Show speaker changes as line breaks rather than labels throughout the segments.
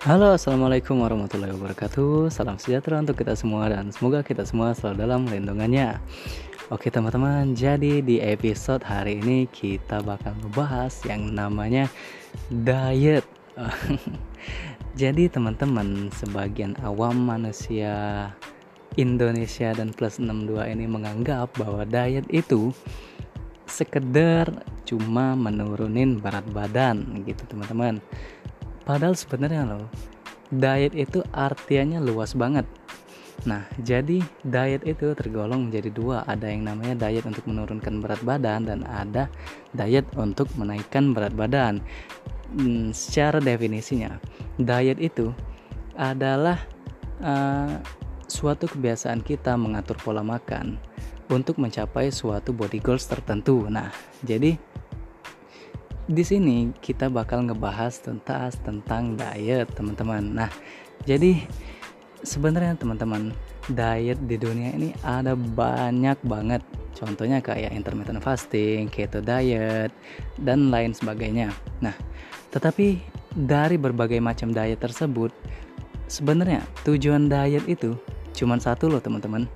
Halo, assalamualaikum warahmatullahi wabarakatuh. Salam sejahtera untuk kita semua dan semoga kita semua selalu dalam lindungannya. Oke teman-teman, jadi di episode hari ini kita bakal ngebahas yang namanya diet. jadi teman-teman, sebagian awam manusia Indonesia dan plus 62 ini menganggap bahwa diet itu sekedar cuma menurunin berat badan gitu teman-teman Padahal sebenarnya loh, diet itu artinya luas banget. Nah, jadi diet itu tergolong menjadi dua. Ada yang namanya diet untuk menurunkan berat badan dan ada diet untuk menaikkan berat badan. Hmm, secara definisinya, diet itu adalah uh, suatu kebiasaan kita mengatur pola makan untuk mencapai suatu body goals tertentu. Nah, jadi di sini kita bakal ngebahas tentang tentang diet teman-teman. Nah, jadi sebenarnya teman-teman diet di dunia ini ada banyak banget. Contohnya kayak intermittent fasting, keto diet, dan lain sebagainya. Nah, tetapi dari berbagai macam diet tersebut, sebenarnya tujuan diet itu cuma satu loh teman-teman.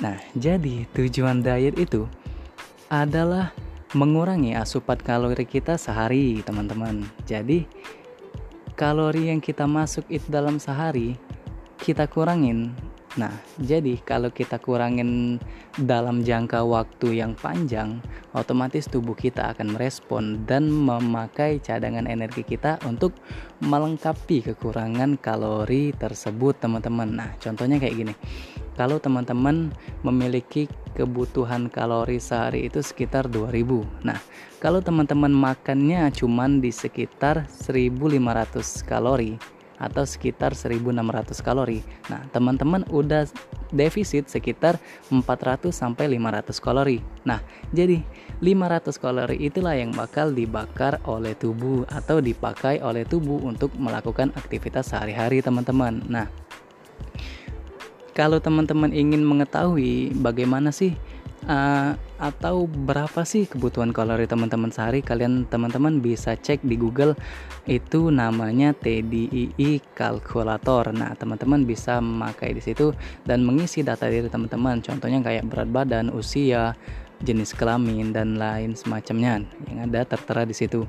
Nah, jadi tujuan diet itu adalah mengurangi asupan kalori kita sehari, teman-teman. Jadi, kalori yang kita masuk itu dalam sehari kita kurangin. Nah, jadi kalau kita kurangin dalam jangka waktu yang panjang, otomatis tubuh kita akan merespon dan memakai cadangan energi kita untuk melengkapi kekurangan kalori tersebut, teman-teman. Nah, contohnya kayak gini kalau teman-teman memiliki kebutuhan kalori sehari itu sekitar 2000 nah kalau teman-teman makannya cuman di sekitar 1500 kalori atau sekitar 1600 kalori. Nah, teman-teman udah defisit sekitar 400 sampai 500 kalori. Nah, jadi 500 kalori itulah yang bakal dibakar oleh tubuh atau dipakai oleh tubuh untuk melakukan aktivitas sehari-hari, teman-teman. Nah, kalau teman-teman ingin mengetahui bagaimana sih uh, atau berapa sih kebutuhan kalori teman-teman sehari kalian teman-teman bisa cek di Google. Itu namanya TDII kalkulator nah teman-teman bisa memakai di situ dan mengisi data diri teman-teman. Contohnya kayak berat badan usia jenis kelamin dan lain semacamnya. Yang ada tertera di situ.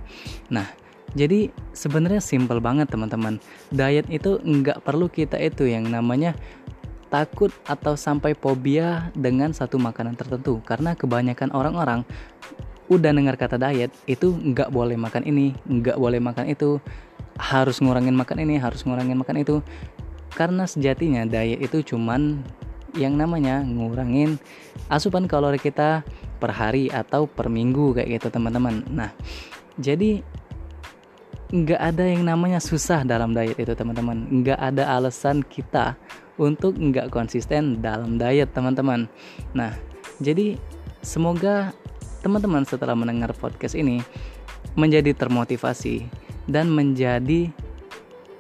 Nah jadi sebenarnya simple banget teman-teman. Diet itu nggak perlu kita itu yang namanya takut atau sampai fobia dengan satu makanan tertentu. Karena kebanyakan orang-orang udah dengar kata diet itu nggak boleh makan ini nggak boleh makan itu harus ngurangin makan ini harus ngurangin makan itu. Karena sejatinya diet itu cuman yang namanya ngurangin asupan kalori kita per hari atau per minggu kayak gitu teman-teman. Nah jadi nggak ada yang namanya susah dalam diet itu teman-teman nggak ada alasan kita untuk nggak konsisten dalam diet teman-teman. Nah, jadi semoga teman-teman setelah mendengar podcast ini menjadi termotivasi dan menjadi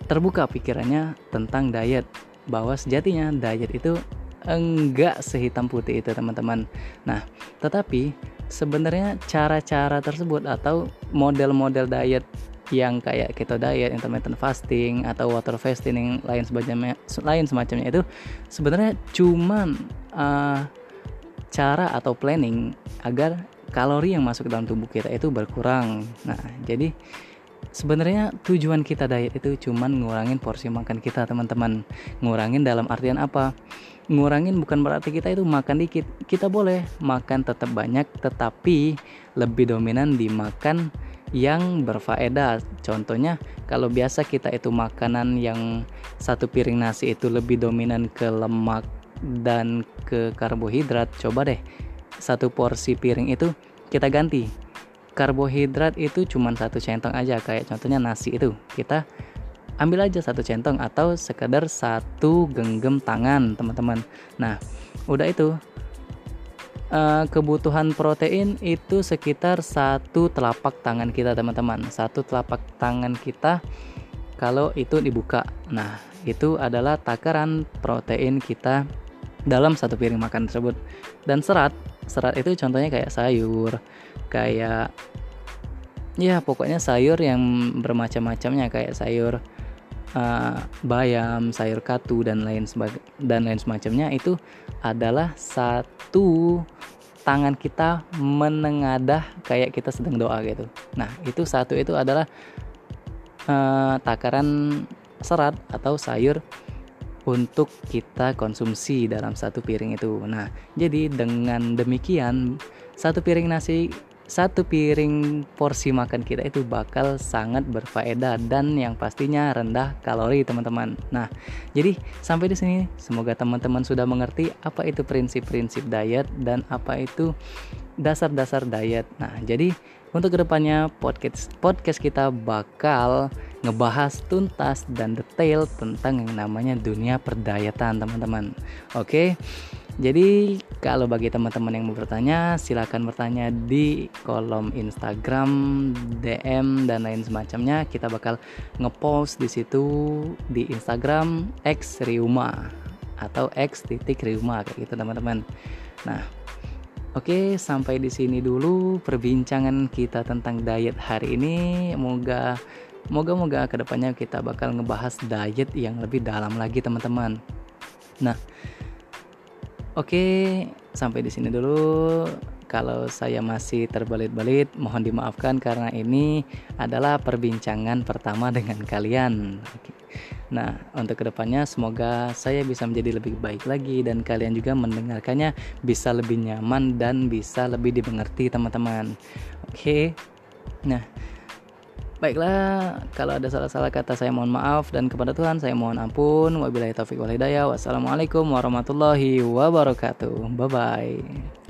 terbuka pikirannya tentang diet bahwa sejatinya diet itu enggak sehitam putih itu teman-teman. Nah, tetapi sebenarnya cara-cara tersebut atau model-model diet yang kayak keto diet, intermittent fasting atau water fasting yang lain semacamnya lain semacamnya itu sebenarnya cuman uh, cara atau planning agar kalori yang masuk ke dalam tubuh kita itu berkurang. Nah, jadi sebenarnya tujuan kita diet itu cuman ngurangin porsi makan kita, teman-teman. Ngurangin dalam artian apa? Ngurangin bukan berarti kita itu makan dikit. Kita boleh makan tetap banyak tetapi lebih dominan dimakan yang berfaedah. Contohnya kalau biasa kita itu makanan yang satu piring nasi itu lebih dominan ke lemak dan ke karbohidrat, coba deh satu porsi piring itu kita ganti. Karbohidrat itu cuma satu centong aja kayak contohnya nasi itu. Kita ambil aja satu centong atau sekedar satu genggam tangan, teman-teman. Nah, udah itu uh, kebutuhan protein itu sekitar satu telapak tangan kita teman-teman. Satu telapak tangan kita kalau itu dibuka. Nah itu adalah takaran protein kita dalam satu piring makan tersebut. Dan serat serat itu contohnya kayak sayur kayak ya pokoknya sayur yang bermacam-macamnya kayak sayur uh, bayam, sayur katu dan lain dan lain semacamnya itu adalah satu tangan kita menengadah kayak kita sedang doa gitu. Nah, itu satu itu adalah uh, takaran serat atau sayur untuk kita konsumsi dalam satu piring itu. Nah, jadi dengan demikian satu piring nasi satu piring porsi makan kita itu bakal sangat berfaedah dan yang pastinya rendah kalori teman-teman. Nah, jadi sampai di sini semoga teman-teman sudah mengerti apa itu prinsip-prinsip diet dan apa itu dasar-dasar diet. Nah, jadi untuk ke depannya podcast podcast kita bakal ngebahas tuntas dan detail tentang yang namanya dunia perdayatan teman-teman. Oke. Jadi kalau bagi teman-teman yang mau bertanya, silahkan bertanya di kolom Instagram, DM dan lain semacamnya. Kita bakal ngepost di situ di Instagram X Riuma atau X titik Riuma kayak gitu teman-teman. Nah, Oke, sampai di sini dulu perbincangan kita tentang diet hari ini. Moga moga-moga ke depannya kita bakal ngebahas diet yang lebih dalam lagi teman-teman. Nah, Oke, sampai di sini dulu. Kalau saya masih terbelit-belit, mohon dimaafkan karena ini adalah perbincangan pertama dengan kalian. Nah, untuk ke depannya semoga saya bisa menjadi lebih baik lagi dan kalian juga mendengarkannya bisa lebih nyaman dan bisa lebih dimengerti teman-teman. Oke, nah Baiklah, kalau ada salah-salah kata saya mohon maaf dan kepada Tuhan saya mohon ampun. Wabillahi taufik wal hidayah. Wassalamualaikum warahmatullahi wabarakatuh. Bye bye.